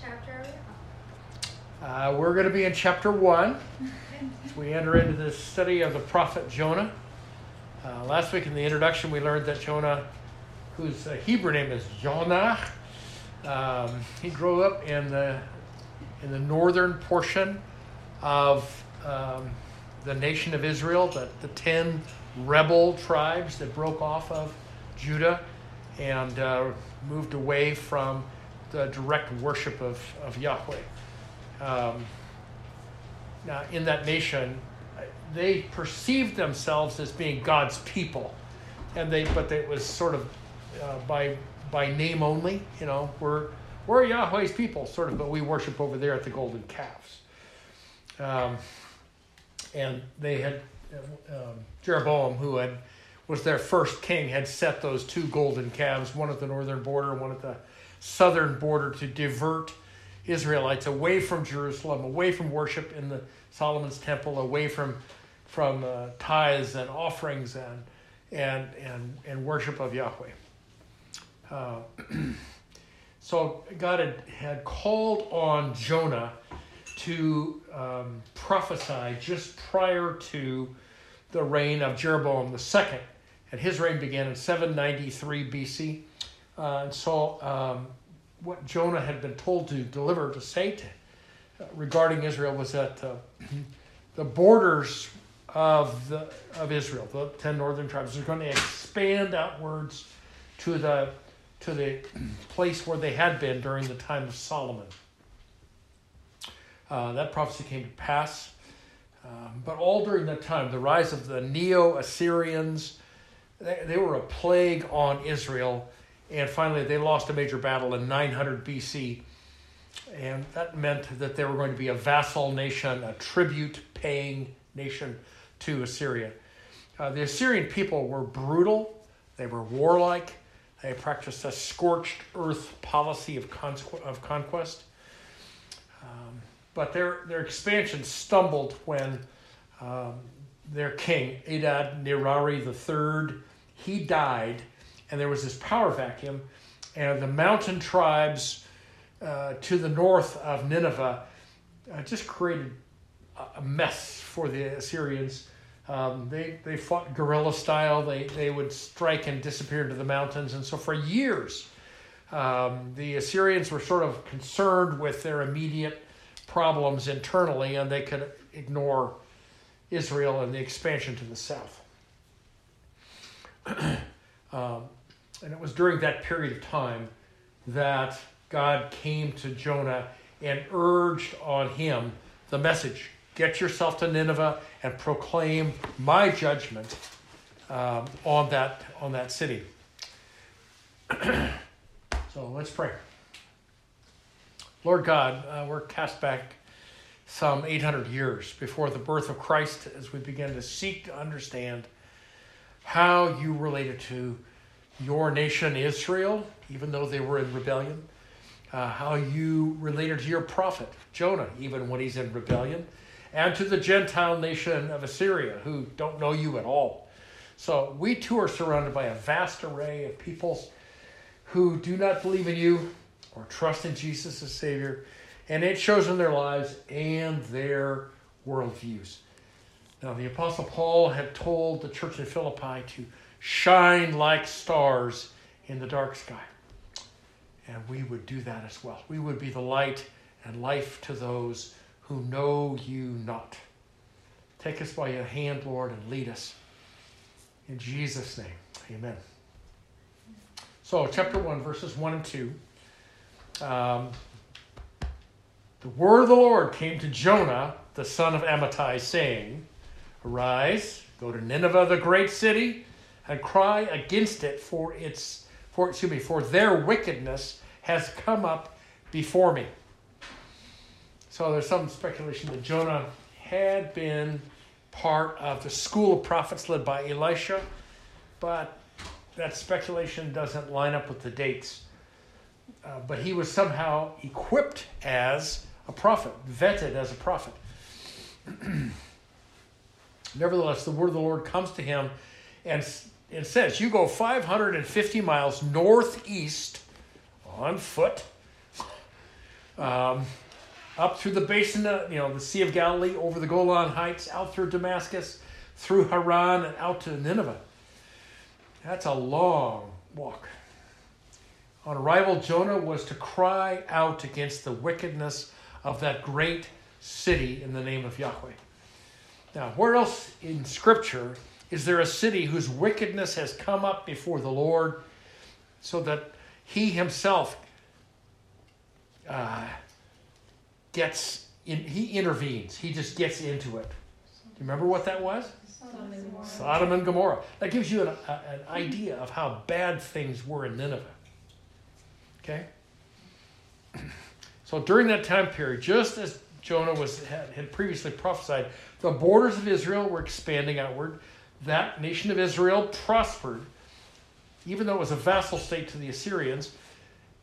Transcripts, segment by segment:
chapter? Uh, we're going to be in chapter 1. As we enter into the study of the prophet Jonah. Uh, last week in the introduction, we learned that Jonah, whose uh, Hebrew name is Jonah, um, he grew up in the, in the northern portion of um, the nation of Israel, the, the 10 rebel tribes that broke off of Judah and uh, moved away from the direct worship of, of Yahweh. Um, now, in that nation, they perceived themselves as being God's people, and they but it was sort of uh, by by name only. You know, we're we're Yahweh's people, sort of, but we worship over there at the golden calves. Um, and they had um, Jeroboam, who had was their first king, had set those two golden calves, one at the northern border, one at the southern border, to divert Israelites away from Jerusalem, away from worship in the Solomon's temple, away from from uh, tithes and offerings and and and and worship of Yahweh. Uh, so God had, had called on Jonah to um, prophesy just prior to the reign of Jeroboam II. And his reign began in 793 BC. Uh, and so, um, what Jonah had been told to deliver to Satan uh, regarding Israel was that uh, the borders of, the, of Israel, the 10 northern tribes, are going to expand outwards to the, to the place where they had been during the time of Solomon. Uh, that prophecy came to pass. Um, but all during that time, the rise of the Neo Assyrians, they, they were a plague on Israel. And finally, they lost a major battle in 900 BC. And that meant that they were going to be a vassal nation, a tribute paying nation to Assyria. Uh, the Assyrian people were brutal, they were warlike, they practiced a scorched earth policy of, of conquest. Um, but their, their expansion stumbled when um, their king, Adad Nirari III, he died, and there was this power vacuum, and the mountain tribes uh, to the north of Nineveh uh, just created a mess for the Assyrians. Um, they, they fought guerrilla style. They, they would strike and disappear into the mountains. And so for years, um, the Assyrians were sort of concerned with their immediate problems internally, and they could ignore Israel and the expansion to the south. um, and it was during that period of time that God came to Jonah and urged on him the message get yourself to Nineveh and proclaim my judgment um, on, that, on that city. so let's pray. Lord God, uh, we're cast back some 800 years before the birth of Christ as we begin to seek to understand how you related to your nation Israel, even though they were in rebellion, uh, how you related to your prophet Jonah, even when he's in rebellion, and to the Gentile nation of Assyria who don't know you at all. So we too are surrounded by a vast array of peoples who do not believe in you, or trust in Jesus as Savior, and it shows in their lives and their worldviews. Now, the Apostle Paul had told the church in Philippi to shine like stars in the dark sky. And we would do that as well. We would be the light and life to those who know you not. Take us by your hand, Lord, and lead us. In Jesus' name, amen. So, chapter 1, verses 1 and 2. Um, the word of the Lord came to Jonah, the son of Amittai, saying, Arise, go to Nineveh, the great city, and cry against it, for its for excuse me, for their wickedness has come up before me. So there's some speculation that Jonah had been part of the school of prophets led by Elisha, but that speculation doesn't line up with the dates. Uh, but he was somehow equipped as a prophet, vetted as a prophet. Nevertheless, the word of the Lord comes to him and it says, You go 550 miles northeast on foot um, up through the basin, of, you know, the Sea of Galilee, over the Golan Heights, out through Damascus, through Haran, and out to Nineveh. That's a long walk. On arrival, Jonah was to cry out against the wickedness of that great city in the name of Yahweh. Now, where else in Scripture is there a city whose wickedness has come up before the Lord so that he himself uh, gets in, he intervenes. He just gets into it. Do you remember what that was? Sodom and Gomorrah. That gives you an, an idea of how bad things were in Nineveh. Okay? So during that time period, just as Jonah was had, had previously prophesied, the borders of Israel were expanding outward. That nation of Israel prospered, even though it was a vassal state to the Assyrians.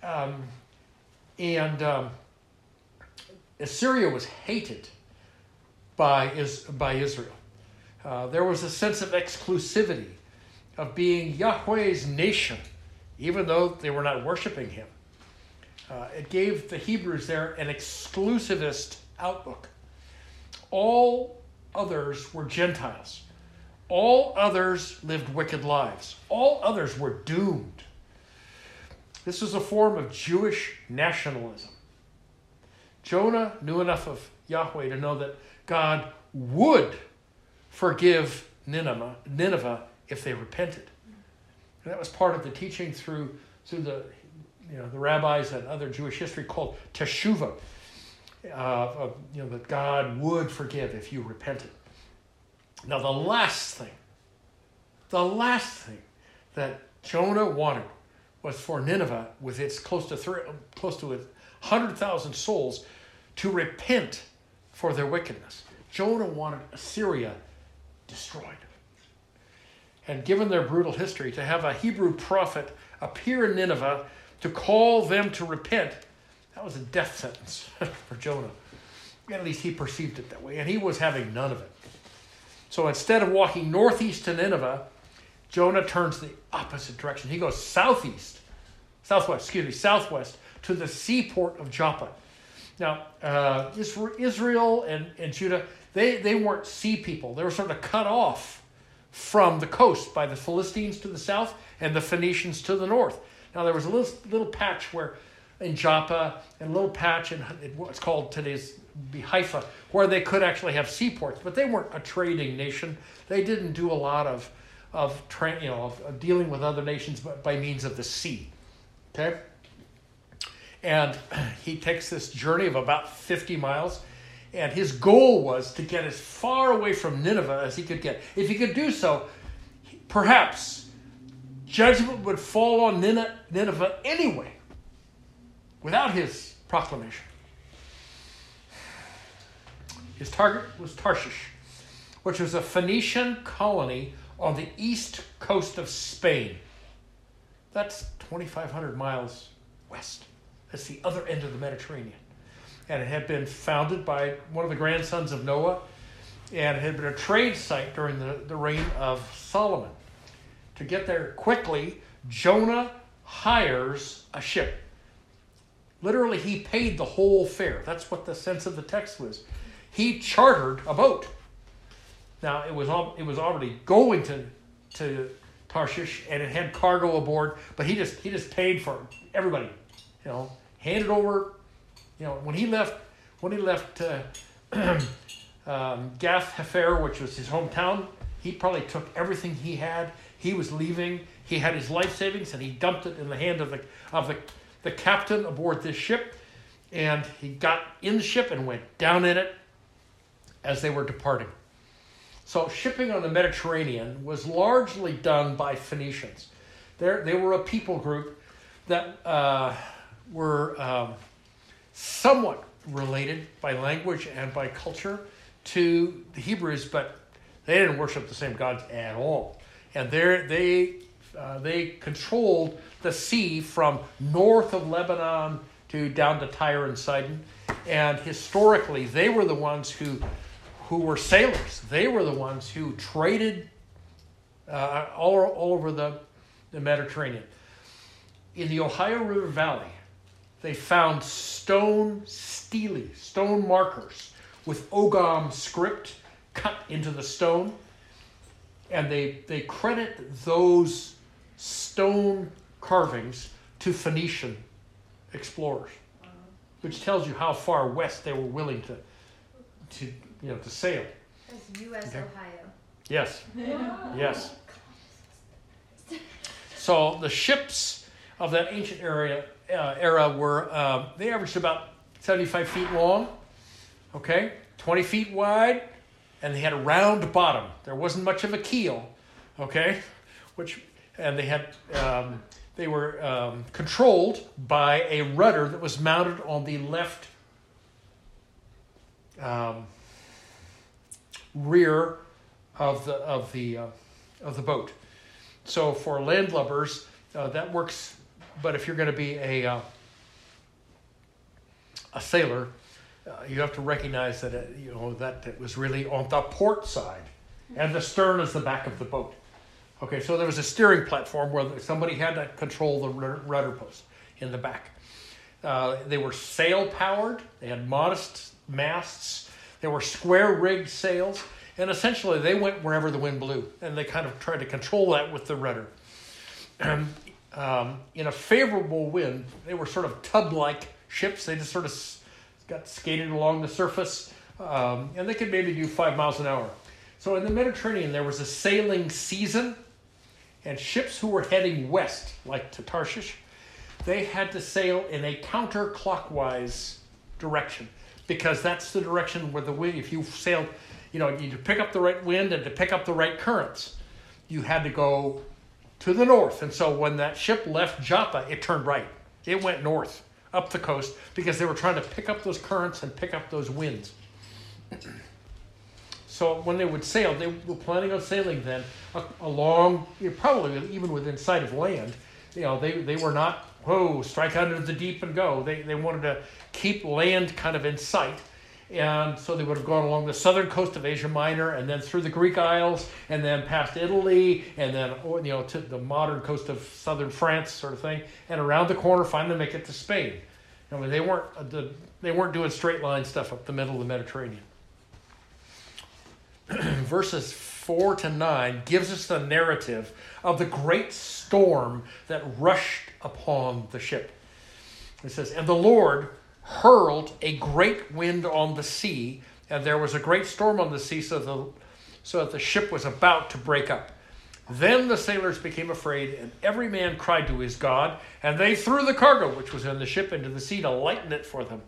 Um, and um, Assyria was hated by, is, by Israel. Uh, there was a sense of exclusivity, of being Yahweh's nation, even though they were not worshiping him. Uh, it gave the Hebrews there an exclusivist outlook. All others were Gentiles. All others lived wicked lives. All others were doomed. This was a form of Jewish nationalism. Jonah knew enough of Yahweh to know that God would forgive Nineveh, Nineveh if they repented. And that was part of the teaching through, through the, you know, the rabbis and other Jewish history called teshuvah, uh, of, you know, that God would forgive if you repented. Now, the last thing, the last thing that Jonah wanted was for Nineveh, with its close to three, close to hundred thousand souls, to repent for their wickedness. Jonah wanted Assyria destroyed. And given their brutal history, to have a Hebrew prophet appear in Nineveh to call them to repent, that was a death sentence for Jonah. At least he perceived it that way, and he was having none of it. So instead of walking northeast to Nineveh, Jonah turns the opposite direction. He goes southeast, southwest, excuse me, southwest to the seaport of Joppa. Now, uh, Israel and, and Judah, they, they weren't sea people. They were sort of cut off from the coast by the Philistines to the south and the Phoenicians to the north. Now, there was a little, little patch where in Joppa and a little patch in what's called today's be Haifa, where they could actually have seaports, but they weren't a trading nation. They didn't do a lot of, of, tra- you know, of, of dealing with other nations but by means of the sea. Okay? And he takes this journey of about 50 miles, and his goal was to get as far away from Nineveh as he could get. If he could do so, perhaps judgment would fall on Nineveh anyway, without his proclamation. His target was Tarshish, which was a Phoenician colony on the east coast of Spain. That's 2,500 miles west. That's the other end of the Mediterranean. And it had been founded by one of the grandsons of Noah, and it had been a trade site during the, the reign of Solomon. To get there quickly, Jonah hires a ship. Literally, he paid the whole fare. That's what the sense of the text was he chartered a boat. Now it was it was already going to to Tarshish and it had cargo aboard, but he just he just paid for everybody, you know, handed over, you know, when he left when he left uh, um, Gath Hefer, which was his hometown, he probably took everything he had. He was leaving. He had his life savings and he dumped it in the hand of the of the the captain aboard this ship, and he got in the ship and went down in it as they were departing. So, shipping on the Mediterranean was largely done by Phoenicians. They're, they were a people group that uh, were um, somewhat related by language and by culture to the Hebrews, but they didn't worship the same gods at all. And they, uh, they controlled the sea from north of Lebanon to down to Tyre and Sidon. And historically, they were the ones who who were sailors. They were the ones who traded uh, all, all over the, the Mediterranean. In the Ohio River Valley, they found stone stele, stone markers with Ogham script cut into the stone. And they, they credit those stone carvings to Phoenician explorers, which tells you how far west they were willing to, to you know, to sail. That's U.S. Okay. Ohio. Yes, yes. So the ships of that ancient area uh, era were uh, they averaged about 75 feet long, okay, 20 feet wide, and they had a round bottom. There wasn't much of a keel, okay, which and they had um, they were um, controlled by a rudder that was mounted on the left um, rear of the of the uh, of the boat. So for landlubbers, uh, that works. But if you're going to be a uh, a sailor, uh, you have to recognize that it, you know that it was really on the port side, and the stern is the back of the boat. Okay, so there was a steering platform where somebody had to control the rudder rudder post in the back. Uh, they were sail powered. They had modest masts. They were square rigged sails, and essentially they went wherever the wind blew, and they kind of tried to control that with the rudder. um, in a favorable wind, they were sort of tub like ships. They just sort of got skated along the surface, um, and they could maybe do five miles an hour. So in the Mediterranean, there was a sailing season, and ships who were heading west, like to Tarshish, they had to sail in a counterclockwise direction because that's the direction where the wind, if you sailed, you know, you to pick up the right wind and to pick up the right currents, you had to go to the north. And so when that ship left Joppa, it turned right. It went north up the coast because they were trying to pick up those currents and pick up those winds. So when they would sail, they were planning on sailing then uh, along, probably even within sight of land. You know, they, they were not, whoa, strike out into the deep and go. They, they wanted to keep land kind of in sight. And so they would have gone along the southern coast of Asia Minor and then through the Greek Isles and then past Italy and then, you know, to the modern coast of southern France sort of thing. And around the corner, finally make it to Spain. I mean, they weren't, uh, they weren't doing straight line stuff up the middle of the Mediterranean verses 4 to 9 gives us the narrative of the great storm that rushed upon the ship. It says, And the Lord hurled a great wind on the sea, and there was a great storm on the sea, so, the, so that the ship was about to break up. Then the sailors became afraid, and every man cried to his God, and they threw the cargo which was in the ship into the sea to lighten it for them.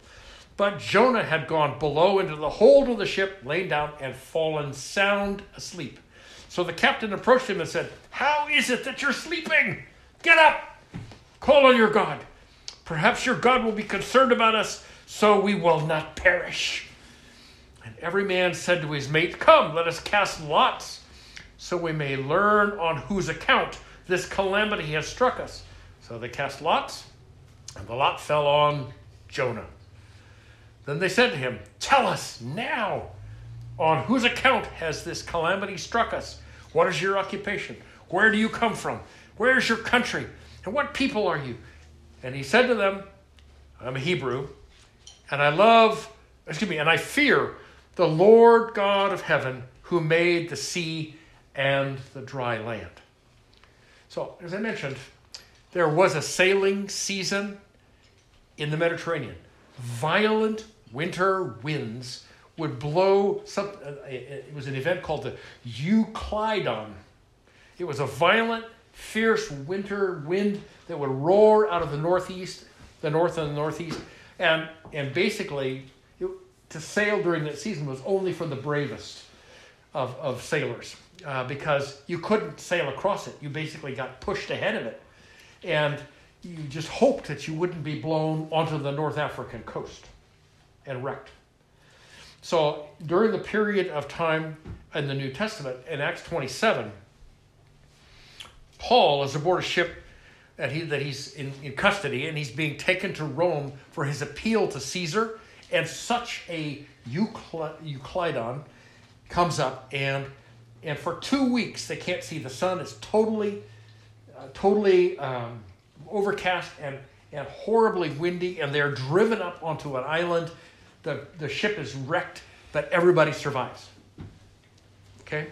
But Jonah had gone below into the hold of the ship, lain down, and fallen sound asleep. So the captain approached him and said, How is it that you're sleeping? Get up! Call on your God. Perhaps your God will be concerned about us, so we will not perish. And every man said to his mate, Come, let us cast lots, so we may learn on whose account this calamity has struck us. So they cast lots, and the lot fell on Jonah. Then they said to him, Tell us now, on whose account has this calamity struck us? What is your occupation? Where do you come from? Where is your country? And what people are you? And he said to them, I'm a Hebrew, and I love, excuse me, and I fear the Lord God of heaven who made the sea and the dry land. So, as I mentioned, there was a sailing season in the Mediterranean. Violent winter winds would blow some uh, it was an event called the Euroclydon. It was a violent, fierce winter wind that would roar out of the northeast, the north and the northeast, and and basically it, to sail during that season was only for the bravest of, of sailors uh, because you couldn't sail across it. You basically got pushed ahead of it, and you just hoped that you wouldn't be blown onto the North African coast and wrecked. So during the period of time in the New Testament, in Acts 27, Paul is aboard a ship that, he, that he's in, in custody and he's being taken to Rome for his appeal to Caesar. And such a Euroclydon comes up, and, and for two weeks they can't see the sun. It's totally, uh, totally um, overcast, and, and horribly windy, and they're driven up onto an island. The, the ship is wrecked, but everybody survives. Okay?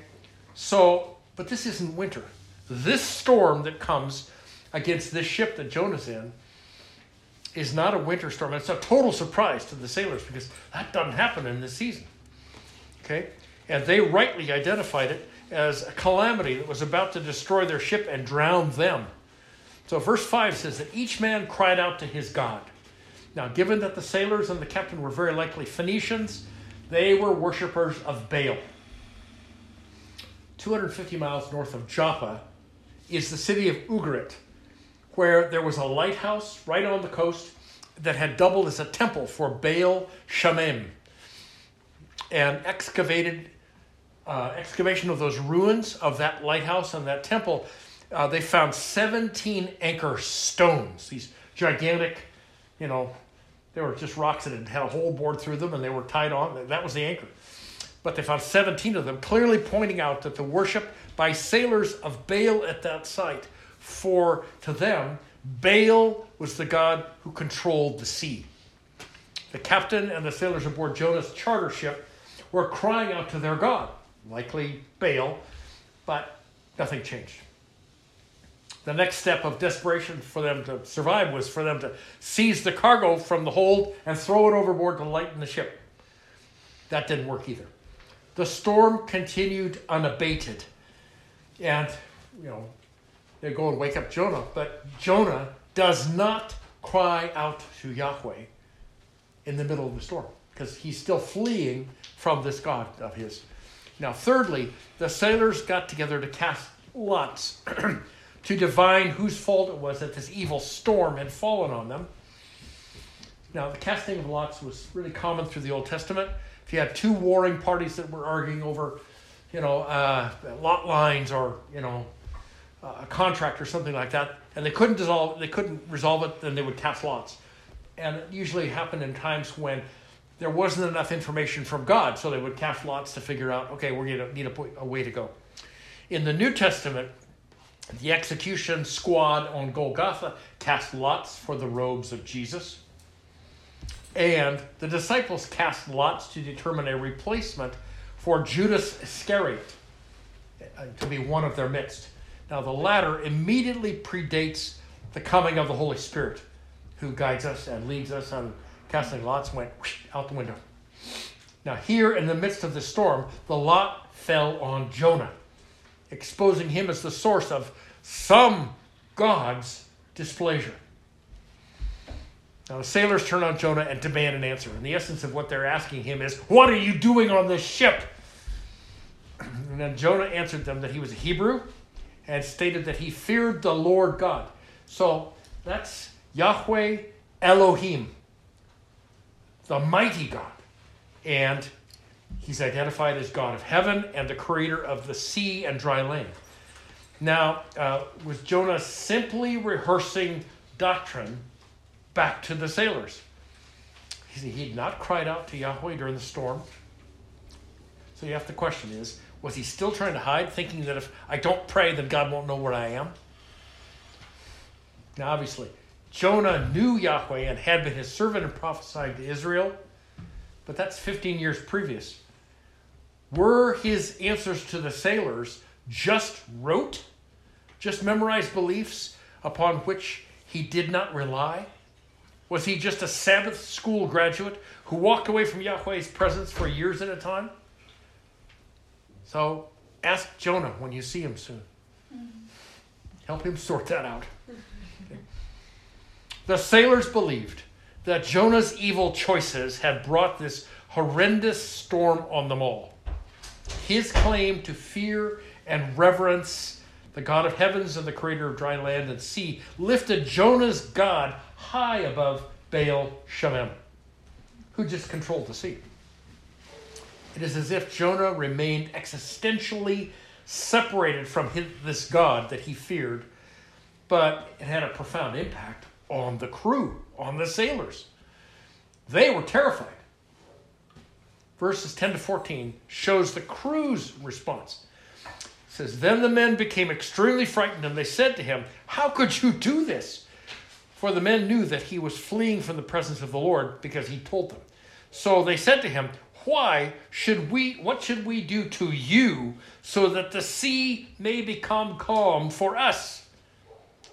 So, but this isn't winter. This storm that comes against this ship that Jonah's in is not a winter storm. It's a total surprise to the sailors because that doesn't happen in this season. Okay? And they rightly identified it as a calamity that was about to destroy their ship and drown them. So, verse 5 says that each man cried out to his God. Now, given that the sailors and the captain were very likely Phoenicians, they were worshippers of Baal. 250 miles north of Joppa is the city of Ugarit, where there was a lighthouse right on the coast that had doubled as a temple for Baal Shamim. And excavated uh, excavation of those ruins of that lighthouse and that temple, uh, they found 17 anchor stones, these gigantic, you know, they were just rocks that had had a hole bored through them and they were tied on. That was the anchor. But they found 17 of them, clearly pointing out that the worship by sailors of Baal at that site, for to them, Baal was the god who controlled the sea. The captain and the sailors aboard Jonah's charter ship were crying out to their god likely Baal, but nothing changed. The next step of desperation for them to survive was for them to seize the cargo from the hold and throw it overboard to lighten the ship. That didn't work either. The storm continued unabated. And, you know, they go and wake up Jonah, but Jonah does not cry out to Yahweh in the middle of the storm because he's still fleeing from this God of his. Now, thirdly, the sailors got together to cast lots to divine whose fault it was that this evil storm had fallen on them. Now, the casting of lots was really common through the Old Testament. If you had two warring parties that were arguing over, you know, uh, lot lines or you know, uh, a contract or something like that, and they couldn't dissolve, they couldn't resolve it, then they would cast lots. And it usually happened in times when there wasn't enough information from God, so they would cast lots to figure out, okay, we're going to need a, a way to go. In the New Testament, the execution squad on Golgotha cast lots for the robes of Jesus. And the disciples cast lots to determine a replacement for Judas Iscariot uh, to be one of their midst. Now, the latter immediately predates the coming of the Holy Spirit, who guides us and leads us on casting lots went out the window. Now, here in the midst of the storm, the lot fell on Jonah, exposing him as the source of some God's displeasure. Now, the sailors turn on Jonah and demand an answer. And the essence of what they're asking him is, What are you doing on this ship? And then Jonah answered them that he was a Hebrew and stated that he feared the Lord God. So that's Yahweh Elohim the mighty God. And he's identified as God of heaven and the creator of the sea and dry land. Now, uh, was Jonah simply rehearsing doctrine back to the sailors? He had not cried out to Yahweh during the storm. So you have to question is, was he still trying to hide, thinking that if I don't pray, then God won't know where I am? Now, obviously, Jonah knew Yahweh and had been his servant and prophesied to Israel, but that's 15 years previous. Were his answers to the sailors just rote, just memorized beliefs upon which he did not rely? Was he just a Sabbath school graduate who walked away from Yahweh's presence for years at a time? So ask Jonah when you see him soon. Help him sort that out. The sailors believed that Jonah's evil choices had brought this horrendous storm on them all. His claim to fear and reverence the God of heavens and the creator of dry land and sea lifted Jonah's God high above Baal Shamim, who just controlled the sea. It is as if Jonah remained existentially separated from his, this God that he feared, but it had a profound impact on the crew, on the sailors. They were terrified. Verses 10 to 14 shows the crew's response. It says, Then the men became extremely frightened, and they said to him, How could you do this? for the men knew that he was fleeing from the presence of the Lord because he told them. So they said to him, Why should we, what should we do to you so that the sea may become calm for us?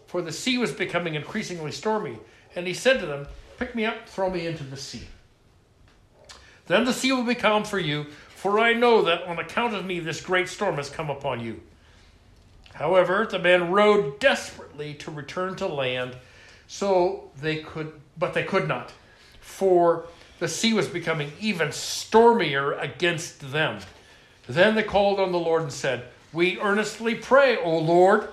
For the sea was becoming increasingly stormy. And he said to them, Pick me up, throw me into the sea. Then the sea will be calm for you, for I know that on account of me this great storm has come upon you. However, the men rowed desperately to return to land, so they could, but they could not, for the sea was becoming even stormier against them. Then they called on the Lord and said, We earnestly pray, O Lord.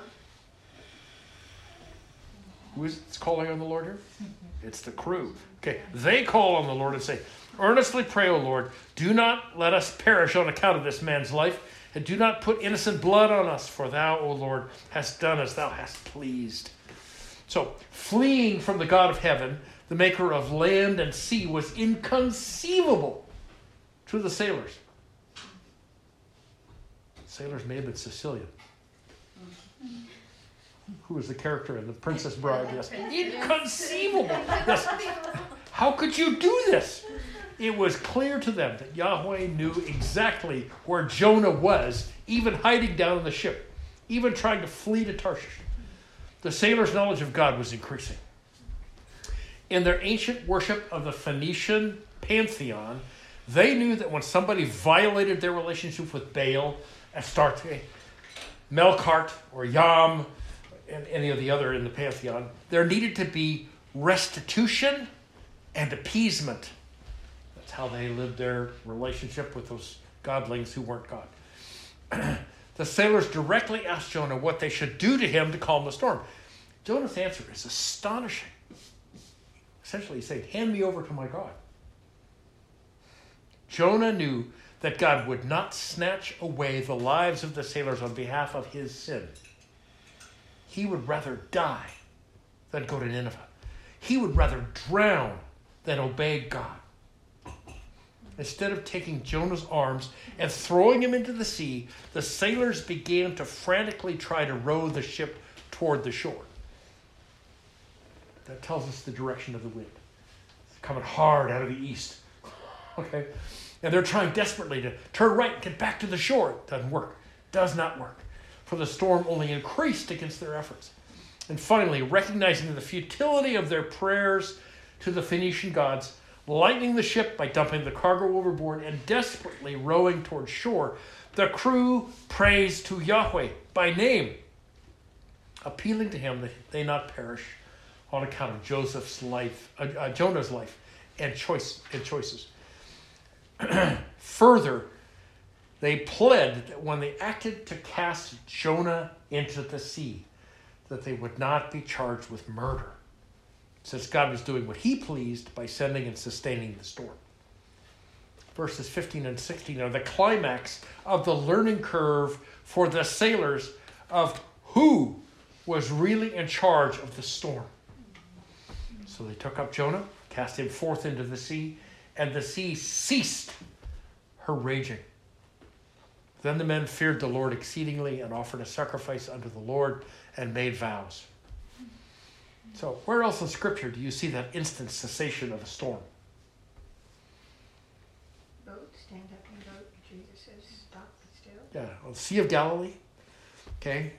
Who is calling on the Lord here? It's the crew. Okay, they call on the Lord and say, Earnestly pray, O Lord, do not let us perish on account of this man's life, and do not put innocent blood on us, for thou, O Lord, hast done as thou hast pleased. So, fleeing from the God of heaven, the maker of land and sea, was inconceivable to the sailors. Sailors may have been Sicilian. Who was the character in The Princess Bride? Yes. Inconceivable. Yes. How could you do this? It was clear to them that Yahweh knew exactly where Jonah was, even hiding down in the ship, even trying to flee to Tarshish. The sailors' knowledge of God was increasing. In their ancient worship of the Phoenician pantheon, they knew that when somebody violated their relationship with Baal, Astarte, Melkart, or Yam, and any of the other in the pantheon, there needed to be restitution and appeasement. That's how they lived their relationship with those godlings who weren't God. the sailors directly asked Jonah what they should do to him to calm the storm. Jonah's answer is astonishing. Essentially, saying, Hand me over to my God. Jonah knew that God would not snatch away the lives of the sailors on behalf of his sin. He would rather die than go to Nineveh. He would rather drown than obey God. Instead of taking Jonah's arms and throwing him into the sea, the sailors began to frantically try to row the ship toward the shore. That tells us the direction of the wind. It's coming hard out of the east. Okay? And they're trying desperately to turn right and get back to the shore. It doesn't work. Does not work. For the storm only increased against their efforts. And finally, recognizing the futility of their prayers to the Phoenician gods, lightening the ship by dumping the cargo overboard and desperately rowing toward shore, the crew prays to Yahweh by name, appealing to him that they not perish on account of Joseph's life, uh, uh, Jonah's life, and choice and choices. Further, they pled that when they acted to cast Jonah into the sea, that they would not be charged with murder, since God was doing what He pleased by sending and sustaining the storm. Verses 15 and 16 are the climax of the learning curve for the sailors of who was really in charge of the storm. So they took up Jonah, cast him forth into the sea, and the sea ceased her raging. Then the men feared the Lord exceedingly and offered a sacrifice unto the Lord and made vows. So, where else in Scripture do you see that instant cessation of a storm? Boat, stand up and boat. Jesus says, stop, still. Yeah, on the Sea of Galilee. Okay,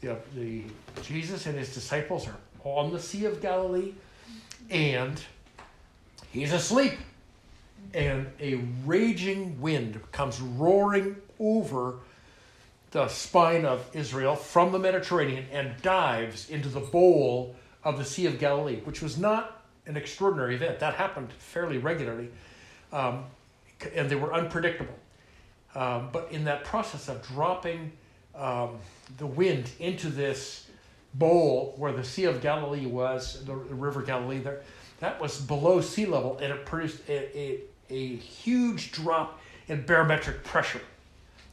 the, the Jesus and his disciples are on the Sea of Galilee, and he's asleep, and a raging wind comes roaring over the spine of Israel from the Mediterranean and dives into the bowl of the Sea of Galilee, which was not an extraordinary event. That happened fairly regularly, um, and they were unpredictable. Um, but in that process of dropping um, the wind into this bowl where the Sea of Galilee was, the, River Galilee there, that was below sea level, and it produced a, a, a huge drop in barometric pressure.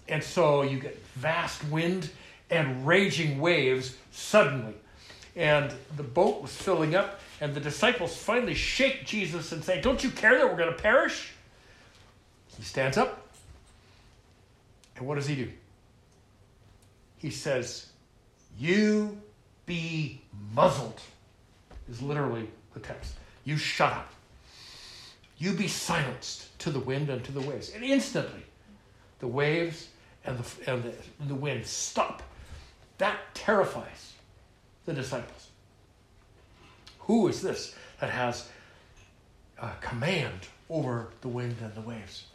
And so you get vast wind and raging waves suddenly. And the boat was filling up, and the disciples finally shake Jesus and say, Don't you care that we're going to perish? He stands up. And what does he do? He says, You be muzzled. is literally the text. You shut up. You be silenced to the wind and to the waves. And instantly, the waves and the, and the, and the wind stop. That terrifies the disciples. Who is this that has command over the wind and the waves?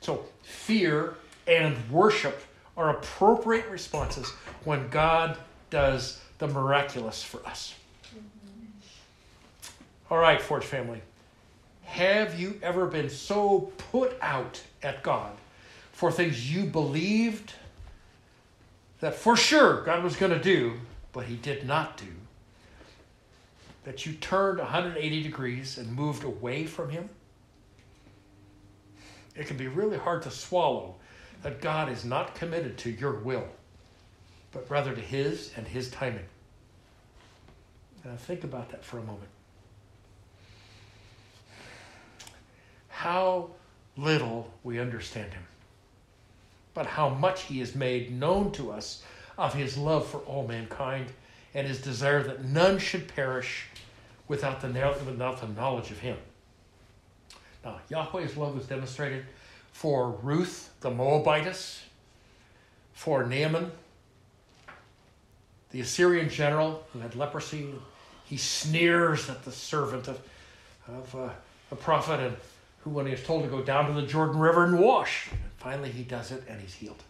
So, fear and worship are appropriate responses when God does the miraculous for us. Mm-hmm. All right, Forge family. Have you ever been so put out at God for things you believed that for sure God was going to do, but He did not do? That you turned 180 degrees and moved away from Him? It can be really hard to swallow that God is not committed to your will, but rather to His and His timing. Think about that for a moment. How little we understand Him, but how much He has made known to us of His love for all mankind and His desire that none should perish without the, without the knowledge of Him. Now, Yahweh's love was demonstrated for Ruth the Moabitess, for Naaman, the Assyrian general who had leprosy. He sneers at the servant of, of uh, the prophet, and who, when he is told to go down to the Jordan River and wash, and finally he does it and he's healed.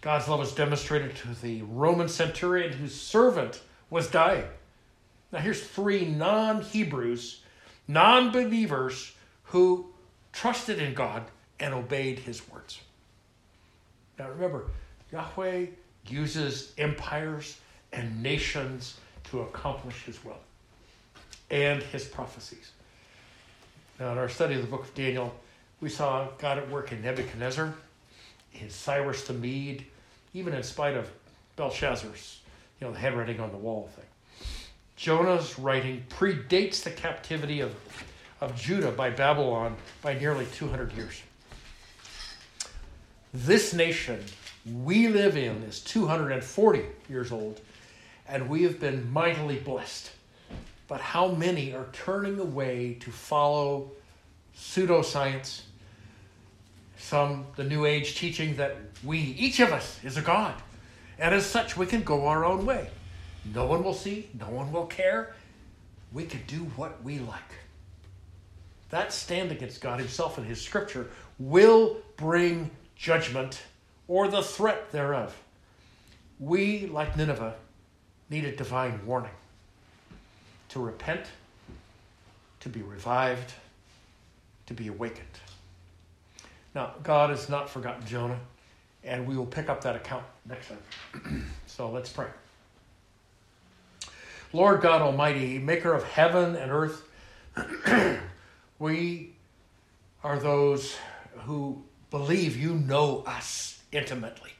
God's love is demonstrated to the Roman centurion whose servant was dying. Now, here's three non Hebrews, non believers who trusted in God and obeyed his words. Now remember, Yahweh uses empires and nations to accomplish his will and his prophecies. Now, in our study of the book of Daniel, we saw God at work in Nebuchadnezzar, in Cyrus the Mede, even in spite of Belshazzar's, you know, the handwriting on the wall thing. Jonah's writing predates the captivity of, of Judah by Babylon by nearly 200 years. This nation we live in is 240 years old, and we have been mightily blessed. But how many are turning away to follow pseudoscience, some the New Age teaching that we, each of us, is a God, and as such we can go our own way. No one will see, no one will care. We can do what we like. That stand against God Himself and His Scripture will bring judgment, or the threat thereof. We, like Nineveh, need a divine warning to repent, to be revived, to be awakened. Now, God has not forgotten Jonah, and we will pick up that account next time. so let's pray. Lord God Almighty, maker of heaven and earth, we are those who believe you know us intimately.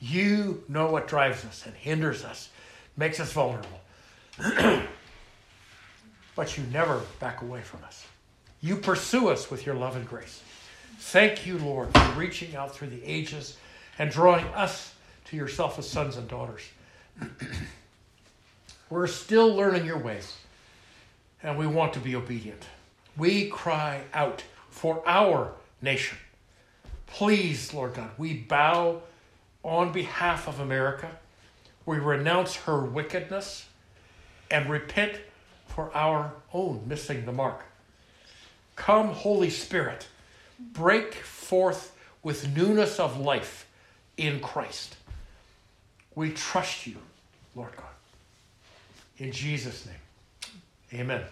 You know what drives us and hinders us, makes us vulnerable. but you never back away from us. You pursue us with your love and grace. Thank you, Lord, for reaching out through the ages and drawing us to yourself as sons and daughters. We're still learning your ways, and we want to be obedient. We cry out for our nation. Please, Lord God, we bow on behalf of America. We renounce her wickedness and repent for our own missing the mark. Come, Holy Spirit, break forth with newness of life in Christ. We trust you, Lord God. In Jesus' name, amen.